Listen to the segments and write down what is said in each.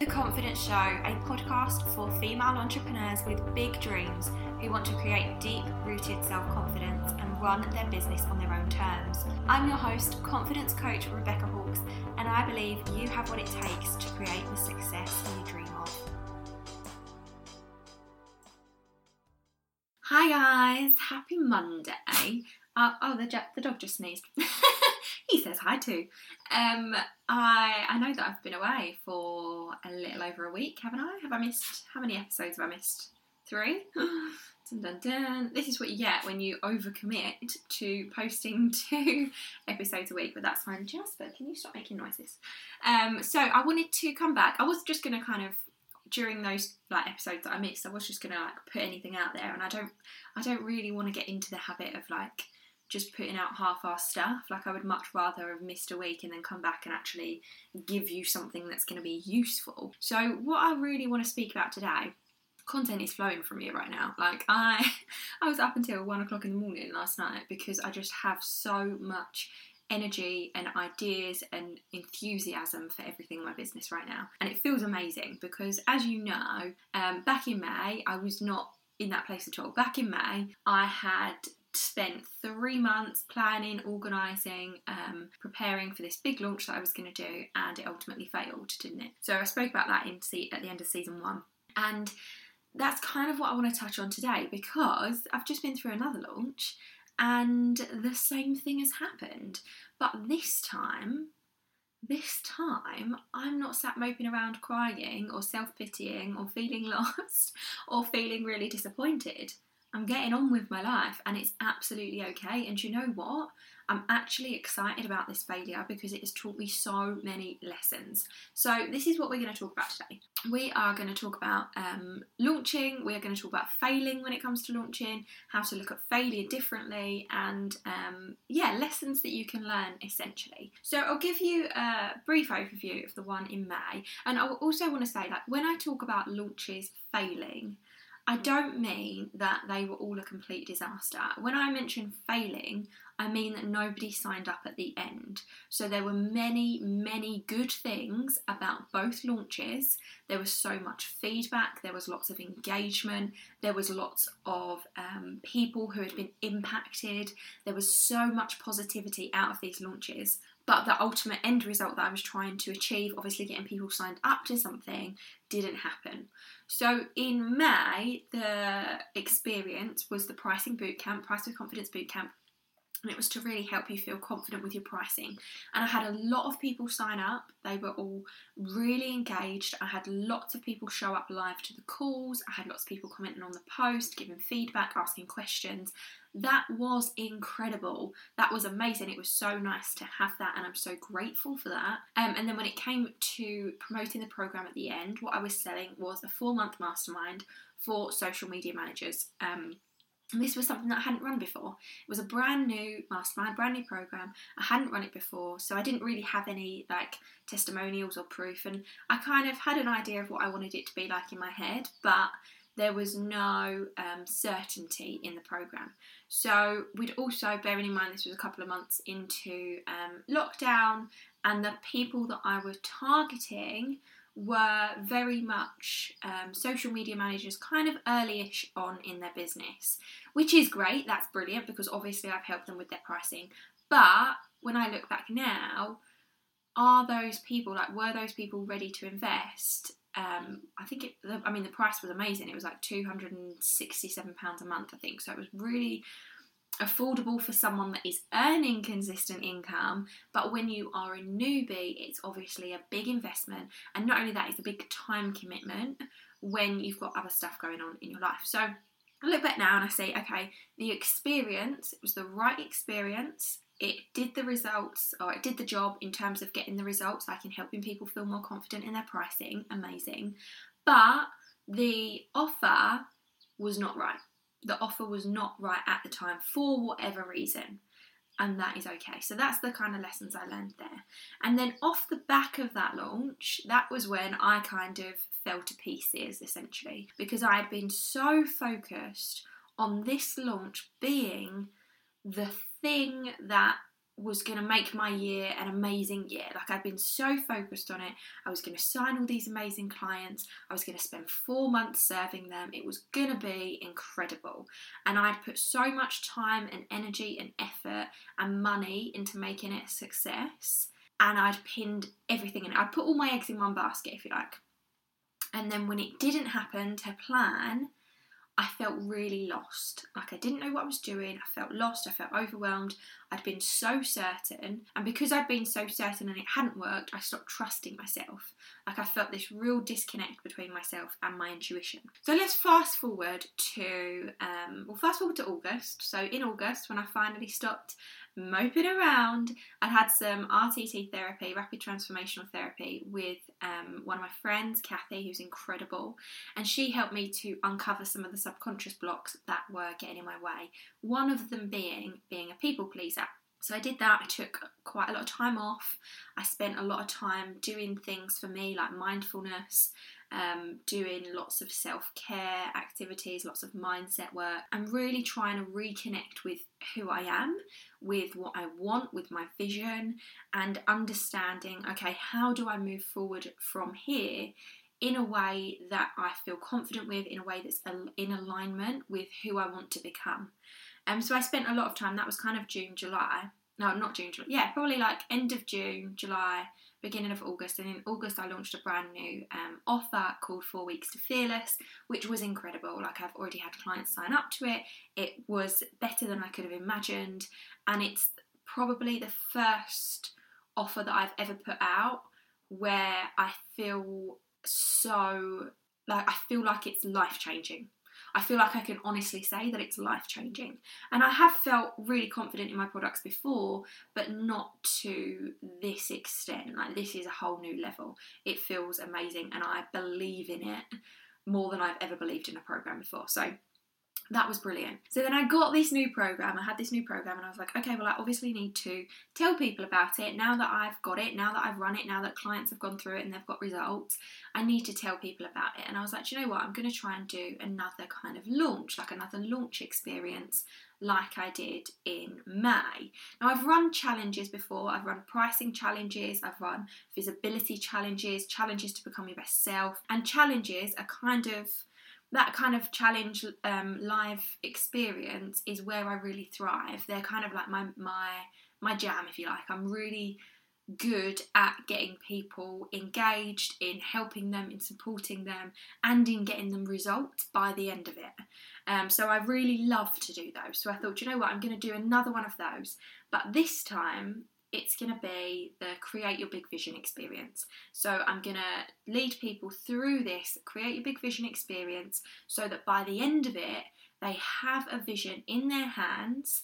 The Confidence Show, a podcast for female entrepreneurs with big dreams who want to create deep rooted self confidence and run their business on their own terms. I'm your host, confidence coach Rebecca Hawkes, and I believe you have what it takes to create the success you dream of. Hi, guys, happy Monday. Uh, oh, the, the dog just sneezed. he says hi too. Um, I I know that I've been away for a little over a week, haven't I? Have I missed how many episodes have I missed? Three. dun, dun, dun. This is what you get when you overcommit to posting two episodes a week, but that's fine. Jasper, can you stop making noises? Um, so I wanted to come back. I was just gonna kind of during those like episodes that I missed, I was just gonna like put anything out there, and I don't I don't really want to get into the habit of like just putting out half-assed stuff. Like I would much rather have missed a week and then come back and actually give you something that's going to be useful. So what I really want to speak about today content is flowing from me right now. Like I, I was up until one o'clock in the morning last night because I just have so much energy and ideas and enthusiasm for everything in my business right now, and it feels amazing because, as you know, um, back in May I was not in that place at all. Back in May, I had spent three months planning, organising, um, preparing for this big launch that I was going to do, and it ultimately failed, didn't it? So I spoke about that in se- at the end of season one, and that's kind of what I want to touch on today because I've just been through another launch, and the same thing has happened, but this time. This time, I'm not sat moping around crying or self pitying or feeling lost or feeling really disappointed. I'm getting on with my life and it's absolutely okay. And you know what? I'm actually excited about this failure because it has taught me so many lessons. So, this is what we're going to talk about today. We are going to talk about um, launching, we are going to talk about failing when it comes to launching, how to look at failure differently, and um, yeah, lessons that you can learn essentially. So, I'll give you a brief overview of the one in May, and I also want to say that when I talk about launches failing, I don't mean that they were all a complete disaster. When I mention failing, I mean that nobody signed up at the end. So there were many, many good things about both launches. There was so much feedback, there was lots of engagement, there was lots of um, people who had been impacted, there was so much positivity out of these launches. But the ultimate end result that I was trying to achieve, obviously getting people signed up to something, didn't happen. So in May, the experience was the pricing bootcamp, price with confidence bootcamp, and it was to really help you feel confident with your pricing. And I had a lot of people sign up. They were all really engaged. I had lots of people show up live to the calls. I had lots of people commenting on the post, giving feedback, asking questions. That was incredible. That was amazing. It was so nice to have that, and I'm so grateful for that. Um, and then when it came to promoting the program at the end, what I was selling was a four month mastermind for social media managers. Um, this was something that I hadn't run before. It was a brand new mastermind, brand new program. I hadn't run it before, so I didn't really have any like testimonials or proof. And I kind of had an idea of what I wanted it to be like in my head, but there was no um, certainty in the program. So we'd also, bearing in mind this was a couple of months into um, lockdown, and the people that I was targeting were very much um, social media managers kind of early-ish on in their business which is great that's brilliant because obviously i've helped them with their pricing but when i look back now are those people like were those people ready to invest? Um, I think it. I mean, the price was amazing. It was like two hundred and sixty-seven pounds a month, I think. So it was really affordable for someone that is earning consistent income. But when you are a newbie, it's obviously a big investment, and not only that, it's a big time commitment when you've got other stuff going on in your life. So I look back now and I say, okay, the experience it was the right experience it did the results or it did the job in terms of getting the results, like in helping people feel more confident in their pricing. Amazing. But the offer was not right. The offer was not right at the time for whatever reason. And that is okay. So that's the kind of lessons I learned there. And then off the back of that launch, that was when I kind of fell to pieces essentially because I had been so focused on this launch being the thing that was going to make my year an amazing year. Like I'd been so focused on it. I was going to sign all these amazing clients. I was going to spend four months serving them. It was going to be incredible. And I'd put so much time and energy and effort and money into making it a success. And I'd pinned everything in. I'd put all my eggs in one basket, if you like. And then when it didn't happen to plan, I felt really lost. Like I didn't know what I was doing. I felt lost. I felt overwhelmed. I'd been so certain. And because I'd been so certain and it hadn't worked, I stopped trusting myself. Like I felt this real disconnect between myself and my intuition. So let's fast forward to, um, well, fast forward to August. So in August, when I finally stopped moping around. I'd had some RTT therapy, rapid transformational therapy, with um, one of my friends, Kathy, who's incredible, and she helped me to uncover some of the subconscious blocks that were getting in my way. One of them being being a people pleaser. So I did that. I took quite a lot of time off. I spent a lot of time doing things for me like mindfulness, um, doing lots of self care activities, lots of mindset work, and really trying to reconnect with who I am, with what I want, with my vision, and understanding okay, how do I move forward from here in a way that I feel confident with, in a way that's in alignment with who I want to become. Um, so I spent a lot of time, that was kind of June, July. No, not June, July. Yeah, probably like end of June, July, beginning of August, and in August I launched a brand new um, offer called Four Weeks to Fearless, which was incredible. Like I've already had clients sign up to it. It was better than I could have imagined, and it's probably the first offer that I've ever put out where I feel so like I feel like it's life changing. I feel like I can honestly say that it's life changing. And I have felt really confident in my products before, but not to this extent. Like, this is a whole new level. It feels amazing, and I believe in it more than I've ever believed in a program before. So, that was brilliant. So then I got this new program. I had this new program, and I was like, okay, well, I obviously need to tell people about it. Now that I've got it, now that I've run it, now that clients have gone through it and they've got results, I need to tell people about it. And I was like, you know what? I'm going to try and do another kind of launch, like another launch experience, like I did in May. Now, I've run challenges before. I've run pricing challenges, I've run visibility challenges, challenges to become your best self, and challenges are kind of that kind of challenge um, live experience is where I really thrive. They're kind of like my my my jam, if you like. I'm really good at getting people engaged in helping them in supporting them and in getting them results by the end of it um, so i really love to do those so i thought you know what i'm going to do another one of those but this time it's going to be the create your big vision experience. So I'm going to lead people through this create your big vision experience so that by the end of it, they have a vision in their hands.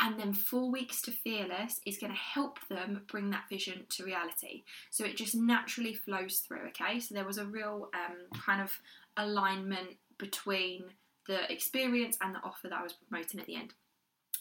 And then four weeks to fearless is going to help them bring that vision to reality. So it just naturally flows through. Okay, so there was a real um, kind of alignment between the experience and the offer that I was promoting at the end.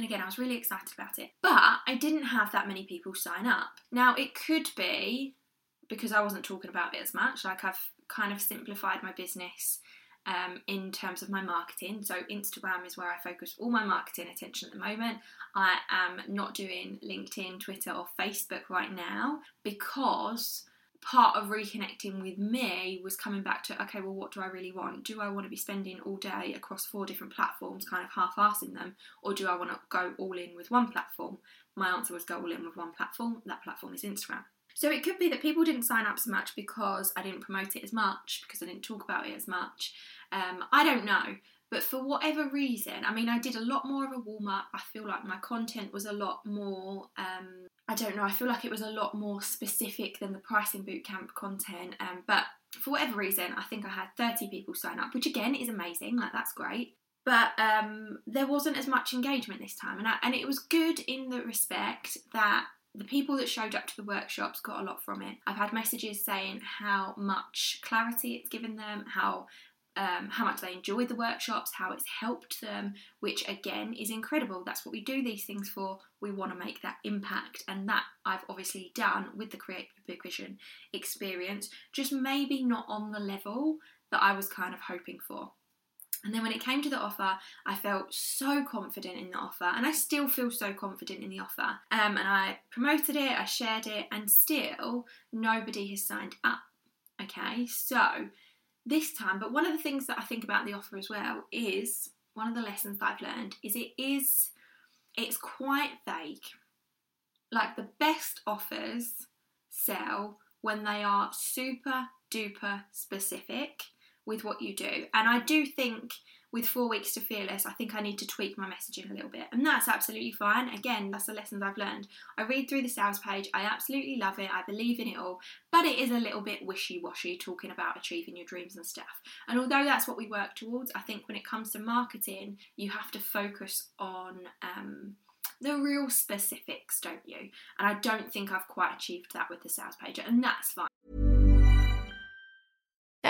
And again, I was really excited about it. But I didn't have that many people sign up. Now, it could be because I wasn't talking about it as much. Like, I've kind of simplified my business um, in terms of my marketing. So, Instagram is where I focus all my marketing attention at the moment. I am not doing LinkedIn, Twitter, or Facebook right now because part of reconnecting with me was coming back to okay, well, what do I really want? Do I want to be spending all day across four different platforms, kind of half assing them, or do I want to go all in with one platform? My answer was go all in with one platform. That platform is Instagram. So it could be that people didn't sign up so much because I didn't promote it as much, because I didn't talk about it as much. Um, I don't know. But for whatever reason, I mean, I did a lot more of a warm up. I feel like my content was a lot more, um, I don't know, I feel like it was a lot more specific than the pricing bootcamp content. Um, but for whatever reason, I think I had 30 people sign up, which again is amazing, like that's great. But um, there wasn't as much engagement this time, and, I, and it was good in the respect that the people that showed up to the workshops got a lot from it. I've had messages saying how much clarity it's given them, how um, how much they enjoyed the workshops, how it's helped them, which again is incredible. That's what we do these things for. We want to make that impact, and that I've obviously done with the Create Big Vision experience, just maybe not on the level that I was kind of hoping for. And then when it came to the offer, I felt so confident in the offer, and I still feel so confident in the offer. Um, and I promoted it, I shared it, and still nobody has signed up. Okay, so this time. But one of the things that I think about the offer as well is one of the lessons that I've learned is it is it's quite vague. Like the best offers sell when they are super duper specific with what you do. And I do think with four weeks to fearless, I think I need to tweak my messaging a little bit. And that's absolutely fine. Again, that's the lessons I've learned. I read through the sales page, I absolutely love it, I believe in it all, but it is a little bit wishy washy talking about achieving your dreams and stuff. And although that's what we work towards, I think when it comes to marketing, you have to focus on. Um, the real specifics, don't you? And I don't think I've quite achieved that with the sales page, and that's fine.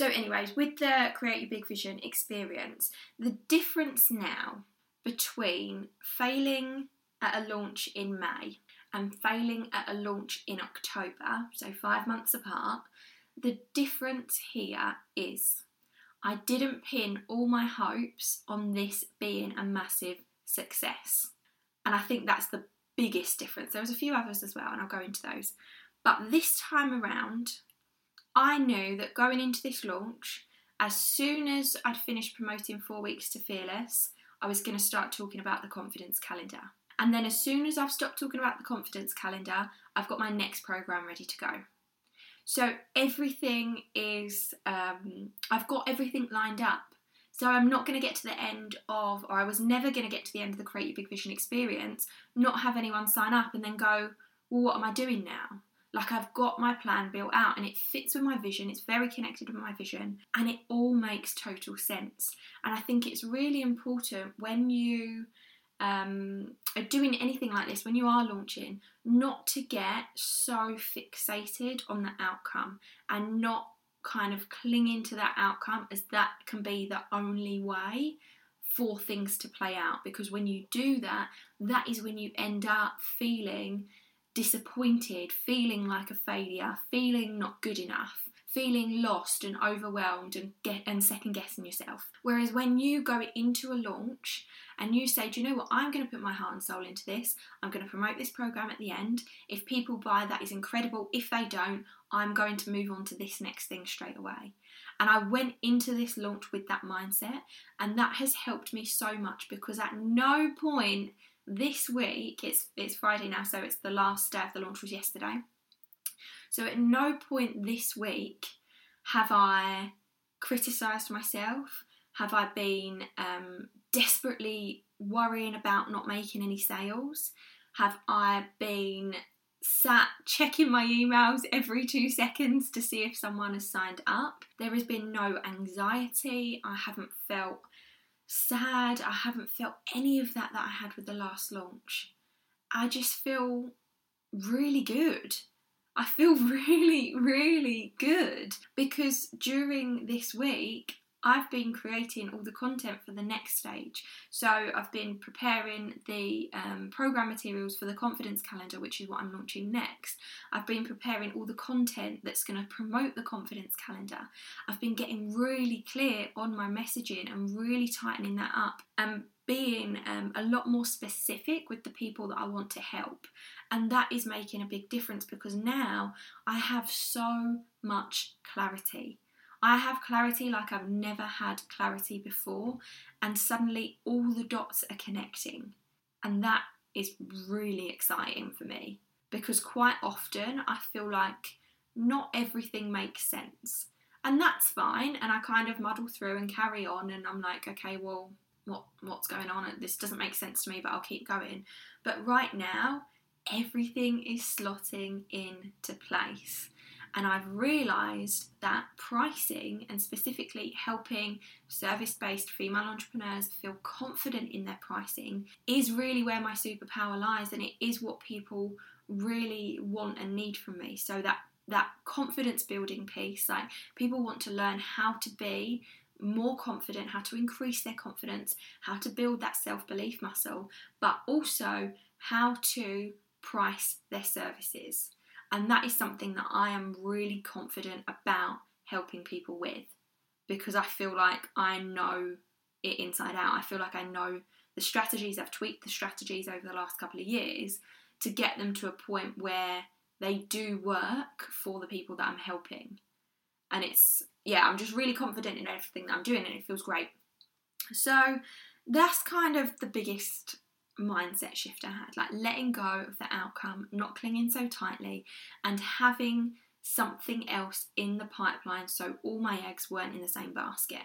So, anyways, with the Create Your Big Vision experience, the difference now between failing at a launch in May and failing at a launch in October, so five months apart, the difference here is I didn't pin all my hopes on this being a massive success. And I think that's the biggest difference. There was a few others as well, and I'll go into those. But this time around, I knew that going into this launch, as soon as I'd finished promoting Four Weeks to Fearless, I was going to start talking about the confidence calendar. And then, as soon as I've stopped talking about the confidence calendar, I've got my next program ready to go. So, everything is, um, I've got everything lined up. So, I'm not going to get to the end of, or I was never going to get to the end of the Create Your Big Vision experience, not have anyone sign up and then go, well, what am I doing now? Like I've got my plan built out and it fits with my vision, it's very connected with my vision, and it all makes total sense. And I think it's really important when you um, are doing anything like this, when you are launching, not to get so fixated on the outcome and not kind of clinging to that outcome as that can be the only way for things to play out because when you do that that is when you end up feeling disappointed feeling like a failure feeling not good enough feeling lost and overwhelmed and get and second guessing yourself. Whereas when you go into a launch and you say, Do you know what, I'm going to put my heart and soul into this, I'm going to promote this program at the end. If people buy that is incredible. If they don't, I'm going to move on to this next thing straight away. And I went into this launch with that mindset, and that has helped me so much because at no point this week, it's it's Friday now, so it's the last day of the launch was yesterday. So at no point this week have I criticised myself, have I been um, desperately worrying about not making any sales, have I been sat checking my emails every two seconds to see if someone has signed up. There has been no anxiety, I haven't felt sad, I haven't felt any of that that I had with the last launch. I just feel really good. I feel really, really good because during this week I've been creating all the content for the next stage. So I've been preparing the um, program materials for the confidence calendar, which is what I'm launching next. I've been preparing all the content that's going to promote the confidence calendar. I've been getting really clear on my messaging and really tightening that up and being um, a lot more specific with the people that I want to help. And that is making a big difference because now I have so much clarity. I have clarity like I've never had clarity before, and suddenly all the dots are connecting. And that is really exciting for me because quite often I feel like not everything makes sense. And that's fine, and I kind of muddle through and carry on, and I'm like, okay, well, what what's going on? This doesn't make sense to me, but I'll keep going. But right now, everything is slotting into place. And I've realised that pricing and specifically helping service based female entrepreneurs feel confident in their pricing is really where my superpower lies and it is what people really want and need from me. So that that confidence building piece, like people want to learn how to be more confident, how to increase their confidence, how to build that self belief muscle, but also how to price their services. And that is something that I am really confident about helping people with because I feel like I know it inside out. I feel like I know the strategies, I've tweaked the strategies over the last couple of years to get them to a point where they do work for the people that I'm helping. And it's, yeah, I'm just really confident in everything that I'm doing and it feels great. So that's kind of the biggest mindset shift I had, like letting go of the outcome, not clinging so tightly, and having something else in the pipeline so all my eggs weren't in the same basket.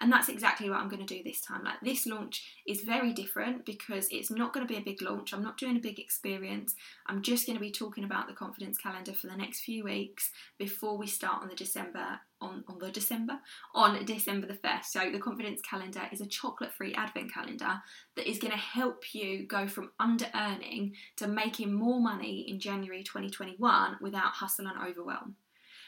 And that's exactly what I'm going to do this time. Like this launch is very different because it's not going to be a big launch. I'm not doing a big experience. I'm just going to be talking about the confidence calendar for the next few weeks before we start on the December on, on the December on December the 1st. So the confidence calendar is a chocolate-free advent calendar that is going to help you go from under earning to making more money in January 2021 without hustle and overwhelm.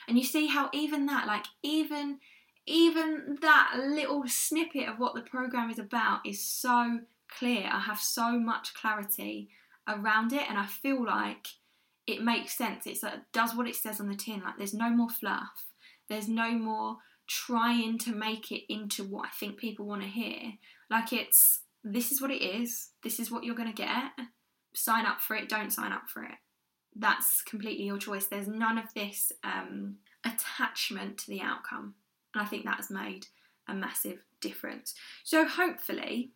And you see how even that like even even that little snippet of what the program is about is so clear. I have so much clarity around it and I feel like it makes sense. It's like, it does what it says on the tin. Like there's no more fluff there's no more trying to make it into what I think people want to hear. Like it's this is what it is, this is what you're going to get. Sign up for it, don't sign up for it. That's completely your choice. There's none of this um, attachment to the outcome. And I think that has made a massive difference. So hopefully,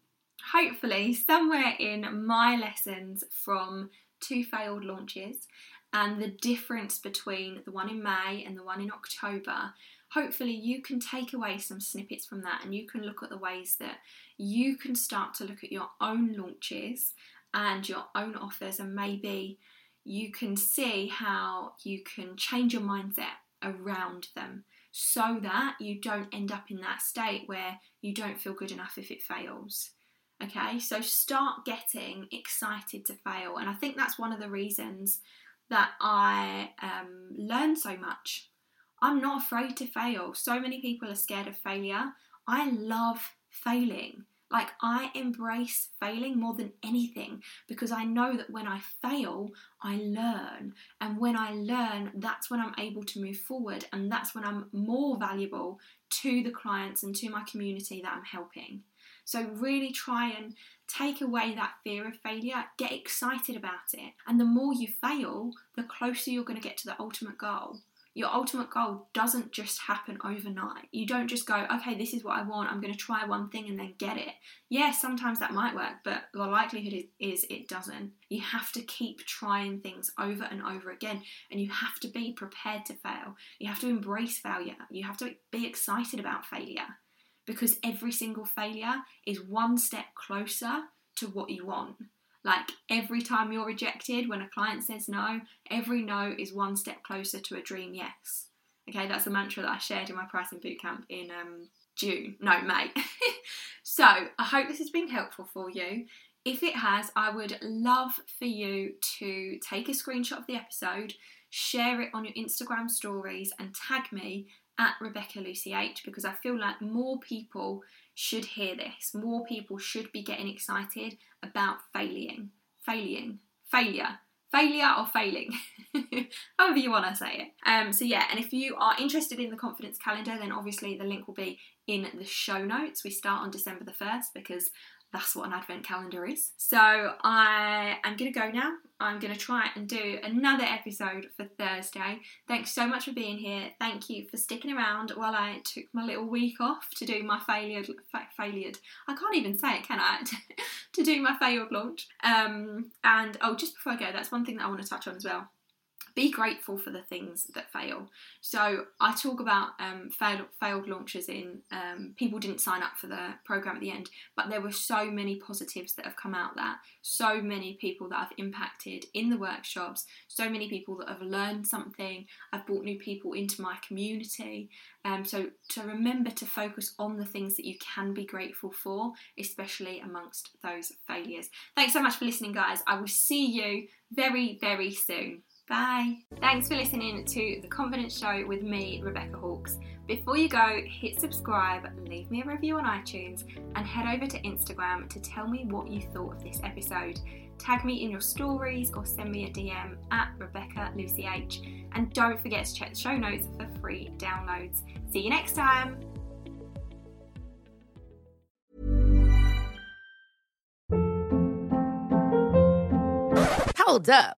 hopefully, somewhere in my lessons from two failed launches and the difference between the one in May and the one in October, hopefully you can take away some snippets from that and you can look at the ways that you can start to look at your own launches and your own offers and maybe you can see how you can change your mindset around them so that you don't end up in that state where you don't feel good enough if it fails. Okay, so start getting excited to fail, and I think that's one of the reasons that I um, learned so much I'm not afraid to fail. So many people are scared of failure. I love failing. Like, I embrace failing more than anything because I know that when I fail, I learn. And when I learn, that's when I'm able to move forward. And that's when I'm more valuable to the clients and to my community that I'm helping. So, really try and take away that fear of failure, get excited about it. And the more you fail, the closer you're going to get to the ultimate goal your ultimate goal doesn't just happen overnight. You don't just go, okay, this is what I want, I'm going to try one thing and then get it. Yeah, sometimes that might work, but the likelihood is, is, it doesn't. You have to keep trying things over and over again, and you have to be prepared to fail. You have to embrace failure. You have to be excited about failure because every single failure is one step closer to what you want. Like every time you're rejected, when a client says no, every no is one step closer to a dream yes. Okay, that's a mantra that I shared in my pricing bootcamp in um, June, no, May. so I hope this has been helpful for you. If it has, I would love for you to take a screenshot of the episode, share it on your Instagram stories, and tag me at Rebecca Lucy H because I feel like more people should hear this. More people should be getting excited about failing, failing, failure, failure or failing, however you want to say it. Um, so yeah, and if you are interested in the confidence calendar, then obviously the link will be in the show notes. We start on December the 1st because that's what an advent calendar is. So I am going to go now. I'm going to try and do another episode for Thursday. Thanks so much for being here. Thank you for sticking around while I took my little week off to do my failure, failed. I can't even say it, can I? to do my failed launch. Um, and oh, just before I go, that's one thing that I want to touch on as well be grateful for the things that fail. So I talk about um, failed, failed launches in um, people didn't sign up for the program at the end, but there were so many positives that have come out that so many people that I've impacted in the workshops, so many people that have learned something. I've brought new people into my community. Um, so to remember to focus on the things that you can be grateful for, especially amongst those failures. Thanks so much for listening, guys. I will see you very, very soon. Bye. Thanks for listening to The Confidence Show with me, Rebecca Hawkes. Before you go, hit subscribe, leave me a review on iTunes, and head over to Instagram to tell me what you thought of this episode. Tag me in your stories or send me a DM at Rebecca Lucy H. And don't forget to check the show notes for free downloads. See you next time. Hold up.